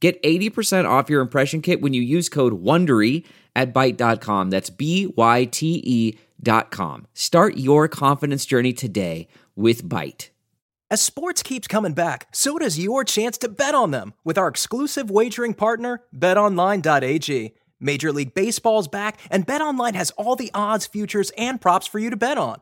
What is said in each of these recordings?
Get 80% off your impression kit when you use code WONDERY at Byte.com. That's B-Y-T-E dot com. Start your confidence journey today with Byte. As sports keeps coming back, so does your chance to bet on them with our exclusive wagering partner, BetOnline.ag. Major League Baseball's back, and BetOnline has all the odds, futures, and props for you to bet on.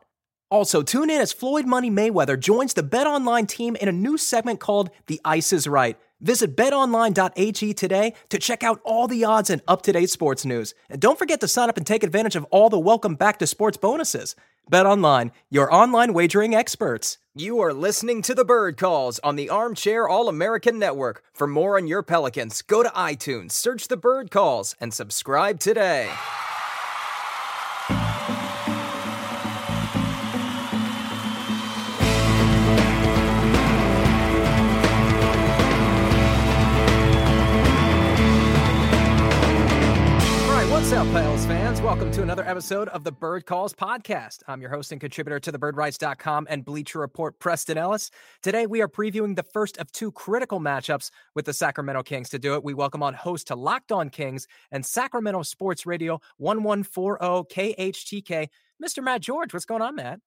Also, tune in as Floyd Money Mayweather joins the BetOnline team in a new segment called The Ice is Right Visit betonline.ag today to check out all the odds and up to date sports news. And don't forget to sign up and take advantage of all the welcome back to sports bonuses. BetOnline, your online wagering experts. You are listening to the Bird Calls on the Armchair All American Network. For more on your Pelicans, go to iTunes, search the Bird Calls, and subscribe today. Welcome to another episode of the Bird Calls podcast. I'm your host and contributor to the birdwrites.com and Bleacher Report, Preston Ellis. Today, we are previewing the first of two critical matchups with the Sacramento Kings. To do it, we welcome on host to Locked On Kings and Sacramento Sports Radio 1140 KHTK, Mr. Matt George. What's going on, Matt?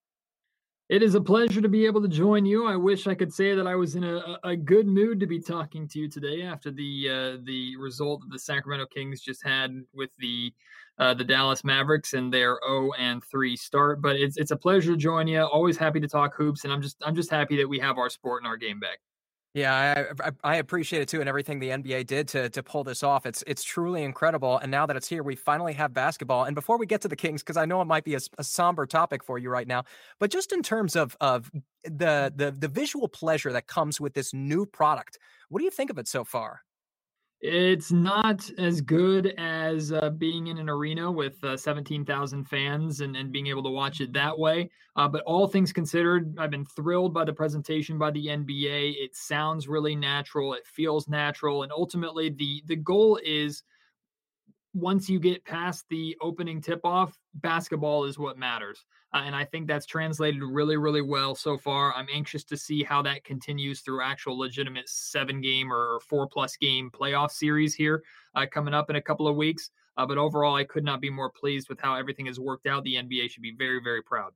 It is a pleasure to be able to join you. I wish I could say that I was in a, a good mood to be talking to you today after the uh, the result that the Sacramento Kings just had with the uh, the Dallas Mavericks and their 0 and 3 start. But it's it's a pleasure to join you. Always happy to talk hoops, and I'm just I'm just happy that we have our sport and our game back. Yeah, I, I, I, appreciate it too, and everything the NBA did to to pull this off. It's it's truly incredible. And now that it's here, we finally have basketball. And before we get to the Kings, because I know it might be a, a, somber topic for you right now, but just in terms of of the the the visual pleasure that comes with this new product, what do you think of it so far? It's not as good as uh, being in an arena with uh, 17,000 fans and, and being able to watch it that way. Uh, but all things considered, I've been thrilled by the presentation by the NBA. It sounds really natural, it feels natural. And ultimately, the, the goal is once you get past the opening tip off, basketball is what matters. Uh, and I think that's translated really, really well so far. I'm anxious to see how that continues through actual legitimate seven game or four plus game playoff series here uh, coming up in a couple of weeks. Uh, but overall, I could not be more pleased with how everything has worked out. The NBA should be very, very proud.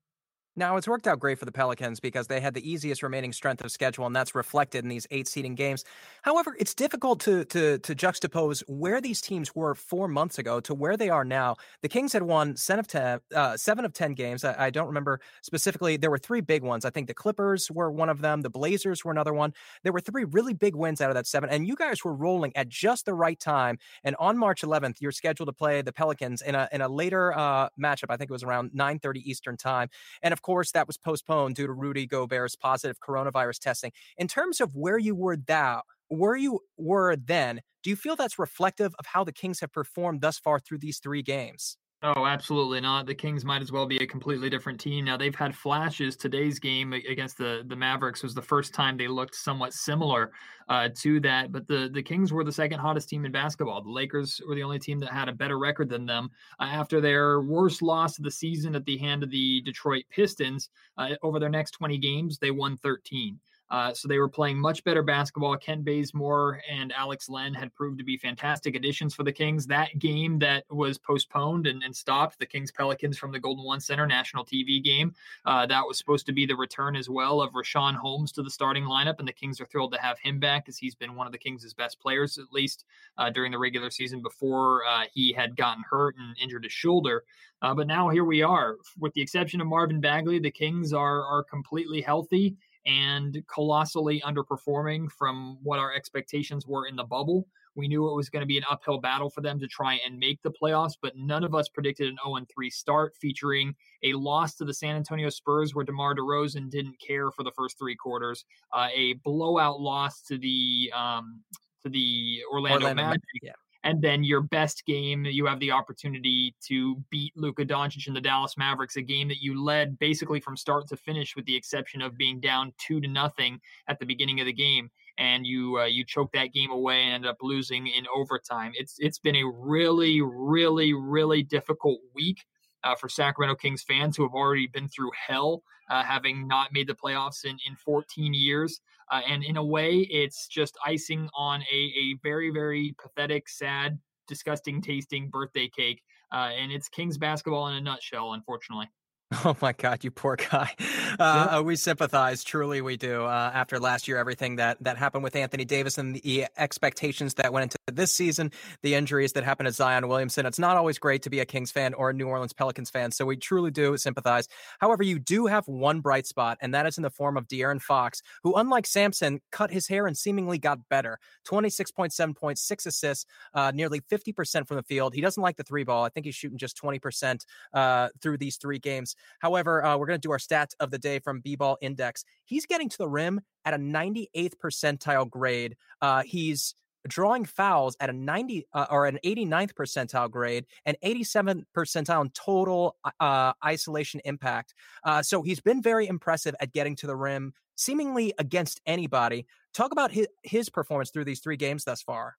Now, it's worked out great for the Pelicans because they had the easiest remaining strength of schedule, and that's reflected in these eight seeding games. However, it's difficult to, to, to juxtapose where these teams were four months ago to where they are now. The Kings had won seven of 10, uh, seven of 10 games. I, I, don't remember specifically. There were three big ones. I think the Clippers were one of them, the Blazers were another one. There were three really big wins out of that seven, and you guys were rolling at just the right time. And on March 11th, you're scheduled to play the Pelicans in a, in a later uh, matchup. I think it was around 9 30 Eastern time. And of course, that was postponed due to Rudy Gobert's positive coronavirus testing. In terms of where you were that where you were then, do you feel that's reflective of how the Kings have performed thus far through these three games? Oh, absolutely not. The Kings might as well be a completely different team. Now they've had flashes. Today's game against the the Mavericks was the first time they looked somewhat similar uh, to that. But the the Kings were the second hottest team in basketball. The Lakers were the only team that had a better record than them uh, after their worst loss of the season at the hand of the Detroit Pistons. Uh, over their next 20 games, they won 13. Uh, so they were playing much better basketball. Kent Bazemore and Alex Len had proved to be fantastic additions for the Kings. That game that was postponed and, and stopped, the Kings Pelicans from the Golden One Center national TV game, uh, that was supposed to be the return as well of Richaun Holmes to the starting lineup. And the Kings are thrilled to have him back as he's been one of the Kings' best players, at least uh, during the regular season before uh, he had gotten hurt and injured his shoulder. Uh, but now here we are. With the exception of Marvin Bagley, the Kings are, are completely healthy and colossally underperforming from what our expectations were in the bubble. We knew it was going to be an uphill battle for them to try and make the playoffs, but none of us predicted an 0 3 start featuring a loss to the San Antonio Spurs where DeMar DeRozan didn't care for the first three quarters, uh, a blowout loss to the um, to the Orlando, Orlando Magic. yeah. And then your best game, you have the opportunity to beat Luka Doncic and the Dallas Mavericks, a game that you led basically from start to finish, with the exception of being down two to nothing at the beginning of the game, and you uh, you choked that game away and ended up losing in overtime. It's it's been a really, really, really difficult week uh, for Sacramento Kings fans who have already been through hell, uh, having not made the playoffs in, in 14 years. Uh, and in a way, it's just icing on a, a very, very pathetic, sad, disgusting tasting birthday cake. Uh, and it's Kings basketball in a nutshell, unfortunately. Oh my God, you poor guy. Uh, yeah. We sympathize, truly, we do. Uh, after last year, everything that that happened with Anthony Davis and the expectations that went into this season, the injuries that happened to Zion Williamson, it's not always great to be a Kings fan or a New Orleans Pelicans fan. So we truly do sympathize. However, you do have one bright spot, and that is in the form of De'Aaron Fox, who, unlike Samson, cut his hair and seemingly got better. Twenty six point seven points, six assists, uh, nearly fifty percent from the field. He doesn't like the three ball. I think he's shooting just twenty percent uh, through these three games. However, uh, we're going to do our stat of the day from B-Ball Index. He's getting to the rim at a 98th percentile grade. Uh, he's drawing fouls at a 90 uh, or an 89th percentile grade and 87th percentile in total uh, isolation impact. Uh, so he's been very impressive at getting to the rim, seemingly against anybody. Talk about his, his performance through these three games thus far.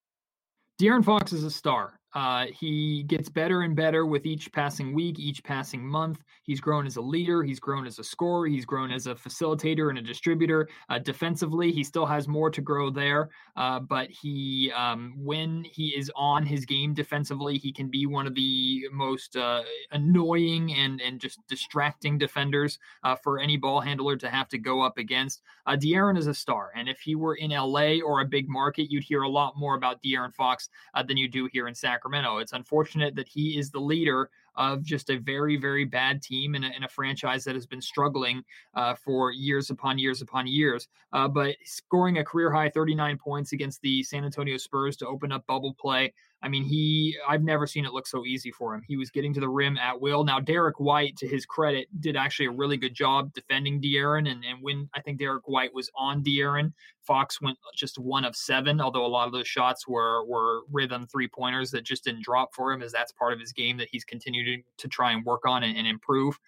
De'Aaron Fox is a star. Uh, he gets better and better with each passing week, each passing month. He's grown as a leader. He's grown as a scorer. He's grown as a facilitator and a distributor. Uh, defensively, he still has more to grow there. Uh, but he, um, when he is on his game defensively, he can be one of the most uh, annoying and and just distracting defenders uh, for any ball handler to have to go up against. Uh, De'Aaron is a star, and if he were in LA or a big market, you'd hear a lot more about De'Aaron Fox than you do here in Sacramento. Sacramento. It's unfortunate that he is the leader of just a very, very bad team in a, in a franchise that has been struggling uh, for years upon years upon years. Uh, but scoring a career high 39 points against the San Antonio Spurs to open up bubble play. I mean, he, I've never seen it look so easy for him. He was getting to the rim at will. Now, Derrick White, to his credit, did actually a really good job defending De'Aaron. And, and when I think Derrick White was on De'Aaron, Fox went just one of seven, although a lot of those shots were, were rhythm three pointers that just didn't drop for him, as that's part of his game that he's continued to, to try and work on and, and improve.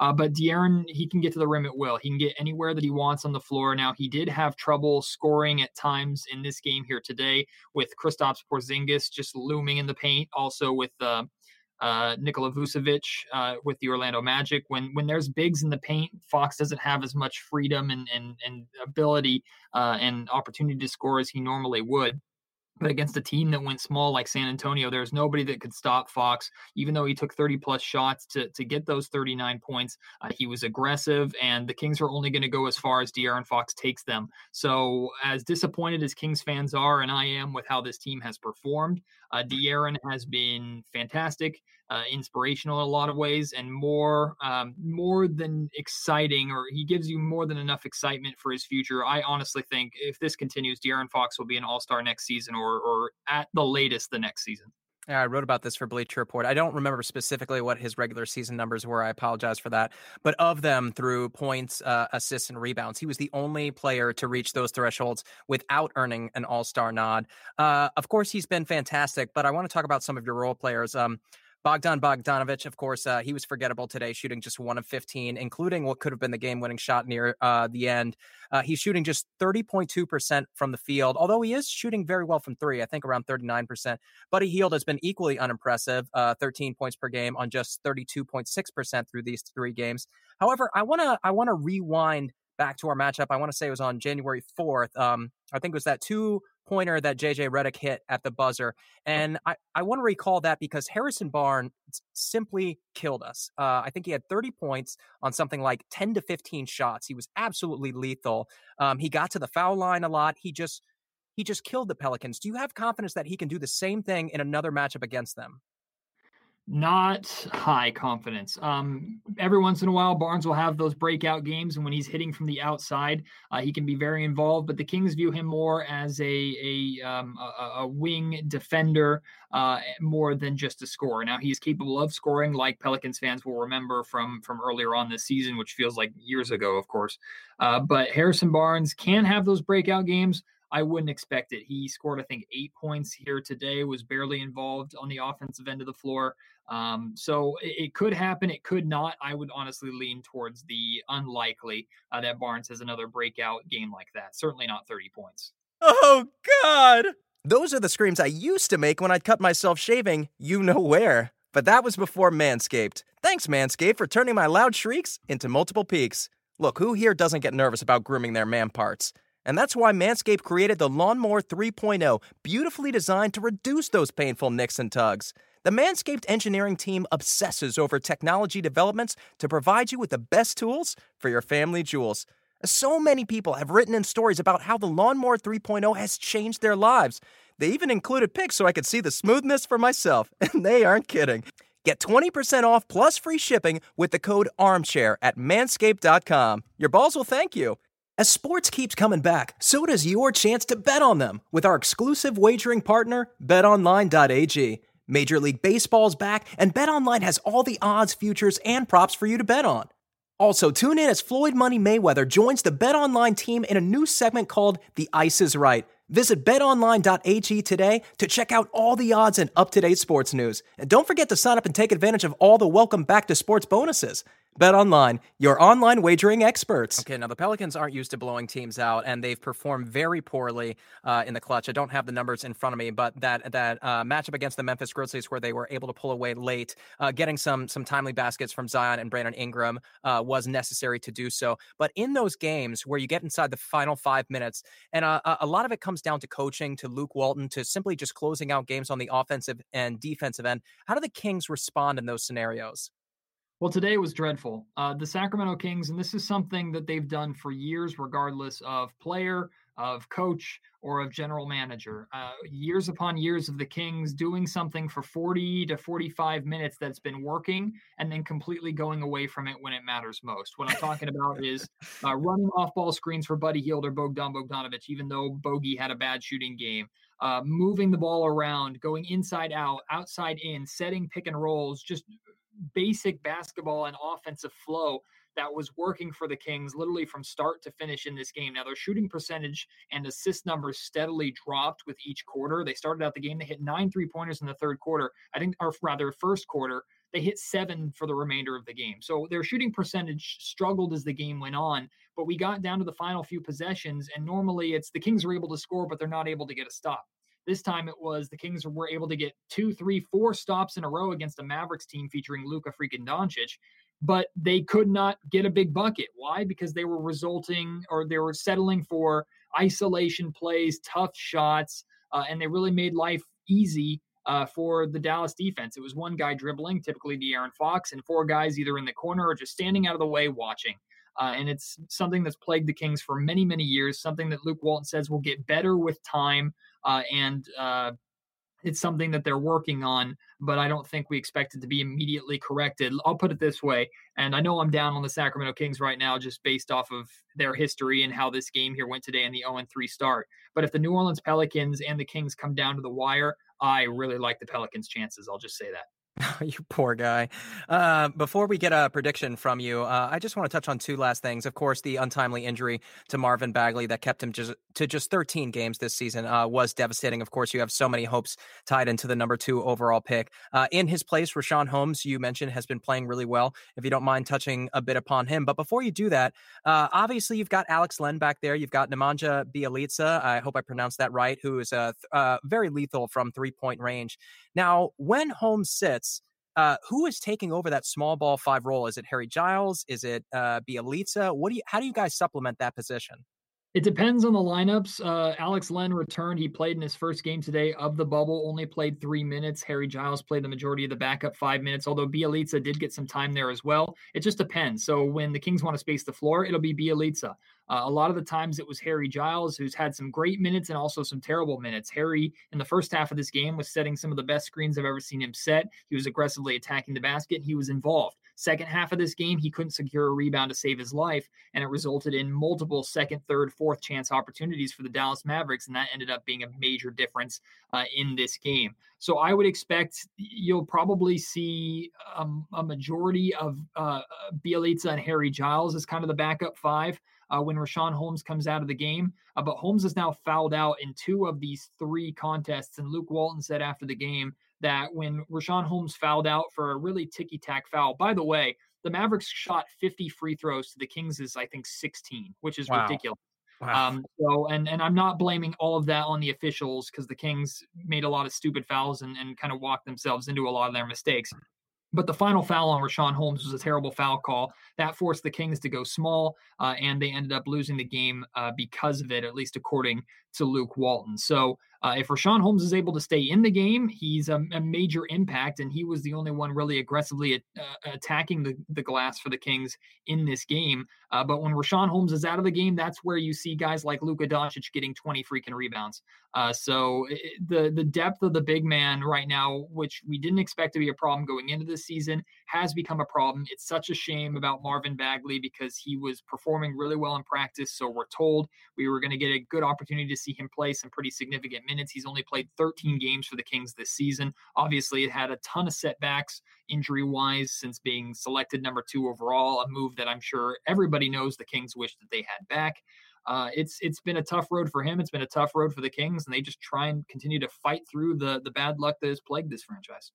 Uh, but De'Aaron, he can get to the rim at will. He can get anywhere that he wants on the floor. Now, he did have trouble scoring at times in this game here today with Kristaps Porzingis just looming in the paint. Also with uh, uh, Nikola Vucevic uh, with the Orlando Magic. When when there's bigs in the paint, Fox doesn't have as much freedom and and, and ability uh, and opportunity to score as he normally would. But against a team that went small like San Antonio, there's nobody that could stop Fox. Even though he took 30 plus shots to, to get those 39 points, uh, he was aggressive, and the Kings are only going to go as far as De'Aaron Fox takes them. So, as disappointed as Kings fans are, and I am with how this team has performed, uh, De'Aaron has been fantastic, uh, inspirational in a lot of ways, and more um, more than exciting, or he gives you more than enough excitement for his future. I honestly think if this continues, De'Aaron Fox will be an All Star next season, or or, or at the latest the next season. Yeah, I wrote about this for Bleacher Report. I don't remember specifically what his regular season numbers were. I apologize for that. But of them, through points, uh, assists, and rebounds, he was the only player to reach those thresholds without earning an All Star nod. Uh, of course, he's been fantastic, but I want to talk about some of your role players. Um, Bogdan Bogdanovic, of course, uh, he was forgettable today, shooting just one of 15, including what could have been the game winning shot near uh, the end. Uh, he's shooting just 30.2% from the field, although he is shooting very well from three, I think around 39%. Buddy Hield has been equally unimpressive, uh, 13 points per game on just 32.6% through these three games. However, I want to I want to rewind back to our matchup. I want to say it was on January 4th. Um, I think it was that two pointer that JJ Redick hit at the buzzer. And I, I want to recall that because Harrison Barnes simply killed us. Uh, I think he had 30 points on something like 10 to 15 shots. He was absolutely lethal. Um, he got to the foul line a lot. He just he just killed the Pelicans. Do you have confidence that he can do the same thing in another matchup against them? Not high confidence. Um, every once in a while, Barnes will have those breakout games, and when he's hitting from the outside, uh, he can be very involved. But the Kings view him more as a a, um, a, a, wing defender uh, more than just a scorer. Now he's capable of scoring, like Pelicans fans will remember from from earlier on this season, which feels like years ago, of course. Uh, but Harrison Barnes can have those breakout games. I wouldn't expect it. He scored, I think, eight points here today, was barely involved on the offensive end of the floor. Um, so it, it, could happen, it could not. I would honestly lean towards the unlikely uh, that Barnes has another breakout game like that. Certainly not 30 points. Oh, God. Those are the screams I used to make when I'd cut myself shaving, you know where. But that was before Manscaped. Thanks, Manscaped, for turning my loud shrieks into multiple peaks. Look, who here doesn't get nervous about grooming their man parts? And that's why Manscaped created the Lawnmower 3.0, beautifully designed to reduce those painful nicks and tugs. The Manscaped engineering team obsesses over technology developments to provide you with the best tools for your family jewels. So many people have written in stories about how the Lawnmower 3.0 has changed their lives. They even included pics so I could see the smoothness for myself, and they aren't kidding. Get 20% off plus free shipping with the code armchair at manscaped.com. Your balls will thank you. As sports keeps coming back, so does your chance to bet on them with our exclusive wagering partner, betonline.ag. Major League Baseball's back, and BetOnline has all the odds, futures, and props for you to bet on. Also, tune in as Floyd Money Mayweather joins the BetOnline team in a new segment called The Ice is Right. Visit betonline.ag today to check out all the odds and up to date sports news. And don't forget to sign up and take advantage of all the welcome back to sports bonuses. Bet Online, your online wagering experts. Okay, now the Pelicans aren't used to blowing teams out, and they've performed very poorly uh, in the clutch. I don't have the numbers in front of me, but that that uh, matchup against the Memphis Grizzlies, where they were able to pull away late, uh, getting some some timely baskets from Zion and Brandon Ingram uh, was necessary to do so. But in those games where you get inside the final five minutes, and uh, a lot of it comes down to coaching, to Luke Walton, to simply just closing out games on the offensive and defensive end. How do the Kings respond in those scenarios? Well, today was dreadful. Uh, the Sacramento Kings, and this is something that they've done for years, regardless of player, of coach, or of general manager. Uh, years upon years of the Kings doing something for 40 to 45 minutes that's been working and then completely going away from it when it matters most. What I'm talking about is uh, running off ball screens for Buddy Hield or Bogdan Bogdanovic, even though Bogey had a bad shooting game. Uh, moving the ball around, going inside out, outside in, setting pick and rolls, just basic basketball and offensive flow that was working for the Kings literally from start to finish in this game. Now, their shooting percentage and assist numbers steadily dropped with each quarter. They started out the game, they hit nine three pointers in the third quarter. I think, or rather, first quarter, they hit seven for the remainder of the game. So their shooting percentage struggled as the game went on. But we got down to the final few possessions, and normally it's the Kings are able to score, but they're not able to get a stop. This time it was the Kings were able to get two, three, four stops in a row against a Mavericks team featuring Luka freaking Doncic, but they could not get a big bucket. Why? Because they were resulting or they were settling for isolation plays, tough shots, uh, and they really made life easy uh, for the Dallas defense. It was one guy dribbling, typically De'Aaron Fox, and four guys either in the corner or just standing out of the way watching. Uh, and it's something that's plagued the Kings for many, many years, something that Luke Walton says will get better with time uh, and uh, it's something that they're working on, but I don't think we expect it to be immediately corrected. I'll put it this way, and I know I'm down on the Sacramento Kings right now just based off of their history and how this game here went today in the 0 3 start. But if the New Orleans Pelicans and the Kings come down to the wire, I really like the Pelicans' chances. I'll just say that. you poor guy. Uh, before we get a prediction from you, uh, I just want to touch on two last things. Of course, the untimely injury to Marvin Bagley that kept him just to just 13 games this season uh, was devastating. Of course, you have so many hopes tied into the number two overall pick. Uh, in his place, Richaun Holmes, you mentioned, has been playing really well. If you don't mind touching a bit upon him, but before you do that, uh, obviously you've got Alex Len back there. You've got Nemanja Bjelica. I hope I pronounced that right. Who is uh, very lethal from three point range. Now, when Holmes sits uh, who is taking over that small ball five role? Is it Harry Giles? Is it uh, Bjelica? What do you? How do you guys supplement that position? It depends on the lineups. Uh, Alex Len returned. He played in his first game today of the bubble, only played three minutes. Harry Giles played the majority of the backup five minutes, although Bjelica did get some time there as well. It just depends. So when the Kings want to space the floor, it'll be Bjelica. Uh, a lot of the times it was Harry Giles, who's had some great minutes and also some terrible minutes. Harry, in the first half of this game, was setting some of the best screens I've ever seen him set. He was aggressively attacking the basket. He was involved. Second half of this game, he couldn't secure a rebound to save his life, and it resulted in multiple second, third, fourth chance opportunities for the Dallas Mavericks, and that ended up being a major difference uh, in this game. So I would expect you'll probably see um, a majority of uh, Bjelica and Harry Giles as kind of the backup five. Uh, when Richaun Holmes comes out of the game. Uh, but Holmes is now fouled out in two of these three contests. And Luke Walton said after the game that when Richaun Holmes fouled out for a really ticky tack foul, by the way, the Mavericks shot 50 free throws to the Kings' is I think 16, which is wow. ridiculous. Wow. Um, so and and I'm not blaming all of that on the officials because the Kings made a lot of stupid fouls and, and kind of walked themselves into a lot of their mistakes. But the final foul on Richaun Holmes was a terrible foul call. That forced the Kings to go small, uh, and they ended up losing the game uh, because of it, at least according to Luke Walton. So uh, if Richaun Holmes is able to stay in the game, he's a, a major impact, and he was the only one really aggressively uh, attacking the, the glass for the Kings in this game. Uh, but when Richaun Holmes is out of the game, that's where you see guys like Luka Doncic getting 20 freaking rebounds. Uh, so it, the the depth of the big man right now, which we didn't expect to be a problem going into this season, has become a problem. It's such a shame about Marvin Bagley because he was performing really well in practice. So we're told we were going to get a good opportunity to see him play some pretty significant minutes. He's only played 13 games for the Kings this season. Obviously, it had a ton of setbacks injury wise since being selected number two overall, a move that I'm sure everybody knows the Kings wish that they had back. Uh, it's it's been a tough road for him. It's been a tough road for the Kings, and they just try and continue to fight through the the bad luck that has plagued this franchise.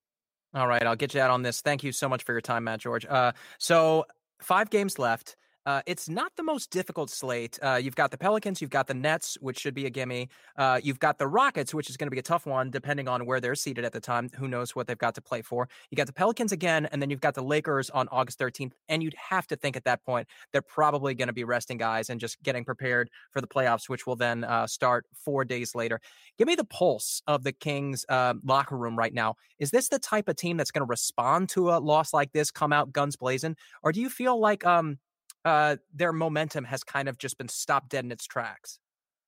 All right, I'll get you out on this. Thank you so much for your time, Matt George. Uh, so five games left. Uh, it's not the most difficult slate. Uh, you've got the Pelicans, you've got the Nets, which should be a gimme. Uh, you've got the Rockets, which is going to be a tough one, depending on where they're seated at the time. Who knows what they've got to play for? You got the Pelicans again, and then you've got the Lakers on August 13th. And you'd have to think at that point they're probably going to be resting guys and just getting prepared for the playoffs, which will then uh, start four days later. Give me the pulse of the Kings uh, locker room right now. Is this the type of team that's going to respond to a loss like this, come out guns blazing, or do you feel like um, uh, their momentum has kind of just been stopped dead in its tracks.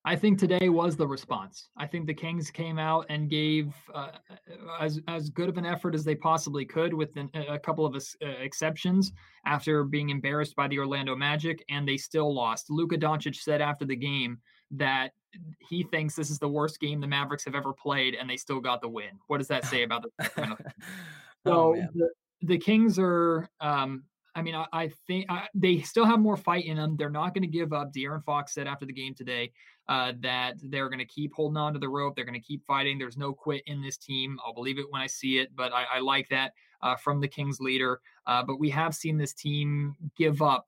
I think today was the response. I think the Kings came out and gave uh, as as good of an effort as they possibly could, with an, a couple of uh, exceptions. After being embarrassed by the Orlando Magic, and they still lost. Luka Doncic said after the game that he thinks this is the worst game the Mavericks have ever played, and they still got the win. What does that say about the? so oh, the, the Kings are um, I mean, I, I think I, they still have more fight in them. They're not going to give up. De'Aaron Fox said after the game today uh, that they're going to keep holding on to the rope. They're going to keep fighting. There's no quit in this team. I'll believe it when I see it, but I, I like that uh, from the Kings leader. Uh, but we have seen this team give up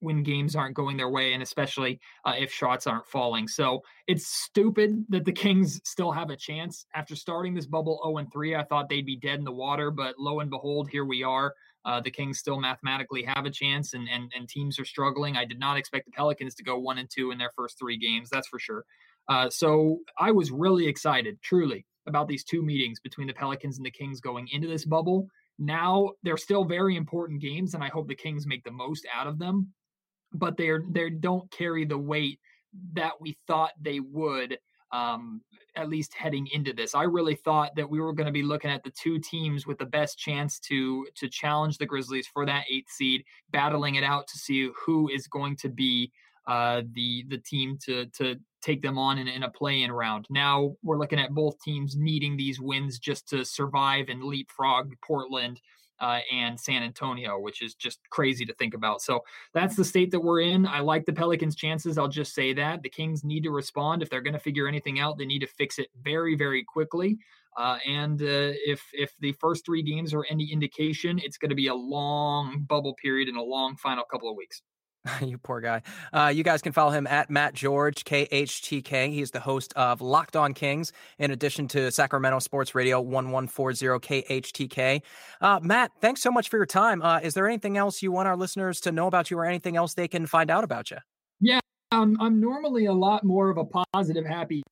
when games aren't going their way, and especially uh, if shots aren't falling. So it's stupid that the Kings still have a chance. After starting this bubble 0 3, I thought they'd be dead in the water, but lo and behold, here we are. Uh, the Kings still mathematically have a chance, and, and and teams are struggling. I did not expect the Pelicans to go one and two in their first three games. That's for sure. Uh, so I was really excited, truly, about these two meetings between the Pelicans and the Kings going into this bubble. Now they're still very important games, and I hope the Kings make the most out of them. But they're they don't carry the weight that we thought they would um, at least heading into this. I really thought that we were going to be looking at the two teams with the best chance to to challenge the Grizzlies for that eighth seed, battling it out to see who is going to be uh, the the team to to take them on in, in a play-in round. Now we're looking at both teams needing these wins just to survive and leapfrog Portland uh, and San Antonio, which is just crazy to think about. So that's the state that we're in. I like the Pelicans' chances. I'll just say that the Kings need to respond if they're going to figure anything out. They need to fix it very, very quickly. Uh, and uh, if if the first three games are any indication, it's going to be a long bubble period and a long final couple of weeks. you poor guy. Uh, you guys can follow him at Matt George, KHTK. He's the host of Locked On Kings, in addition to Sacramento Sports Radio 1140 KHTK. Uh, Matt, thanks so much for your time. Uh, is there anything else you want our listeners to know about you or anything else they can find out about you? Yeah, um, I'm normally a lot more of a positive, happy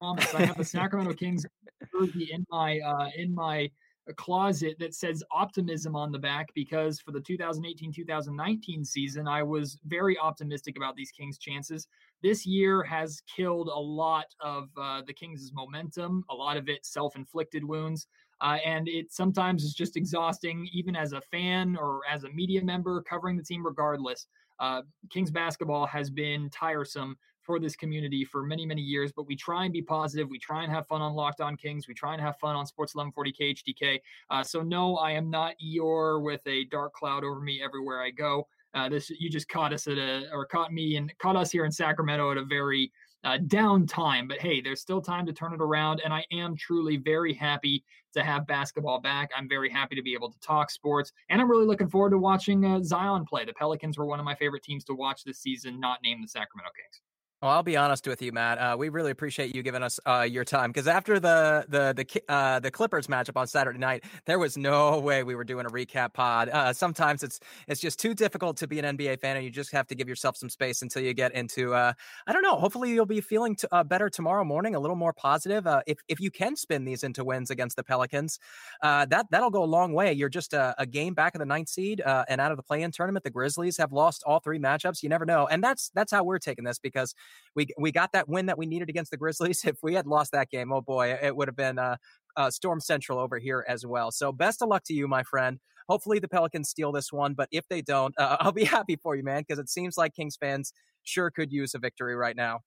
promise. I have the Sacramento Kings jersey in my uh, in my a closet that says optimism on the back because for the 2018-2019 season I was very optimistic about these Kings chances. This year has killed a lot of uh, the Kings' momentum, a lot of it self-inflicted wounds. Uh, and it sometimes is just exhausting, even as a fan or as a media member covering the team, regardless. Uh, Kings basketball has been tiresome for this community for many, many years, but we try and be positive. We try and have fun on Locked On Kings. We try and have fun on Sports 1140 KHTK. Uh, so, no, I am not Eeyore with a dark cloud over me everywhere I go. Uh, this you just caught us at a or caught me and caught us here in Sacramento at a very uh, down time. But hey, there's still time to turn it around, and I am truly very happy to have basketball back. I'm very happy to be able to talk sports, and I'm really looking forward to watching uh, Zion play. The Pelicans were one of my favorite teams to watch this season, not named the Sacramento Kings. Well, I'll be honest with you, Matt. Uh, we really appreciate you giving us uh, your time because after the the the uh, the Clippers matchup on Saturday night, there was no way we were doing a recap pod. Uh, sometimes it's it's just too difficult to be an NBA fan, and you just have to give yourself some space until you get into. Uh, I don't know. Hopefully, you'll be feeling t- uh, better tomorrow morning, a little more positive. if if you can spin these into wins against the Pelicans, that that'll go a long way. You're just a, a game back of the ninth seed and out of the play-in tournament. The Grizzlies have lost all three matchups. You never know, and that's that's how we're taking this because we we got that win that we needed against the Grizzlies. If we had lost that game, oh boy, it would have been uh, uh, Storm Central over here as well. So best of luck to you, my friend. Hopefully the Pelicans steal this one, but if they don't, uh, I'll be happy for you, man, because it seems like Kings fans sure could use a victory right now.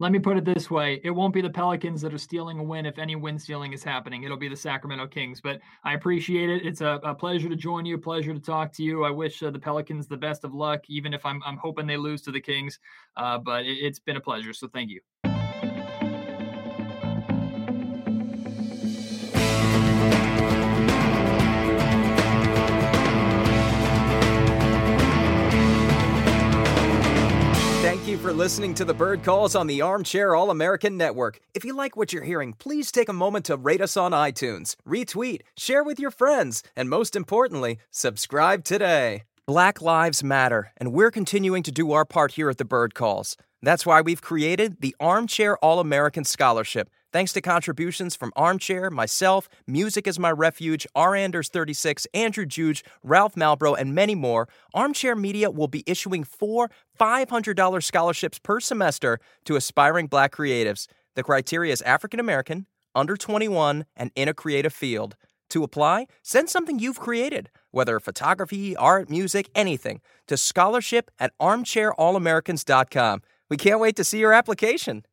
Let me put it this way it won't be the Pelicans that are stealing a win if any win stealing is happening. It'll be the Sacramento Kings. But I appreciate it. It's a, a pleasure to join you, a pleasure to talk to you. I wish uh, the Pelicans the best of luck, even if I'm, I'm hoping they lose to the Kings. Uh, but it, it's been a pleasure. So thank you. You for listening to the Bird Calls on the Armchair All American Network. If you like what you're hearing, please take a moment to rate us on iTunes, retweet, share with your friends, and most importantly, subscribe today. Black Lives Matter, and we're continuing to do our part here at the Bird Calls. That's why we've created the Armchair All American Scholarship Thanks to contributions from Armchair, myself, Music is My Refuge, R. Anders 36, Andrew Juge, Ralph Malbro, and many more, Armchair Media will be issuing four $500 scholarships per semester to aspiring black creatives. The criteria is African American, under 21, and in a creative field. To apply, send something you've created, whether photography, art, music, anything, to scholarship at armchairallamericans.com. We can't wait to see your application.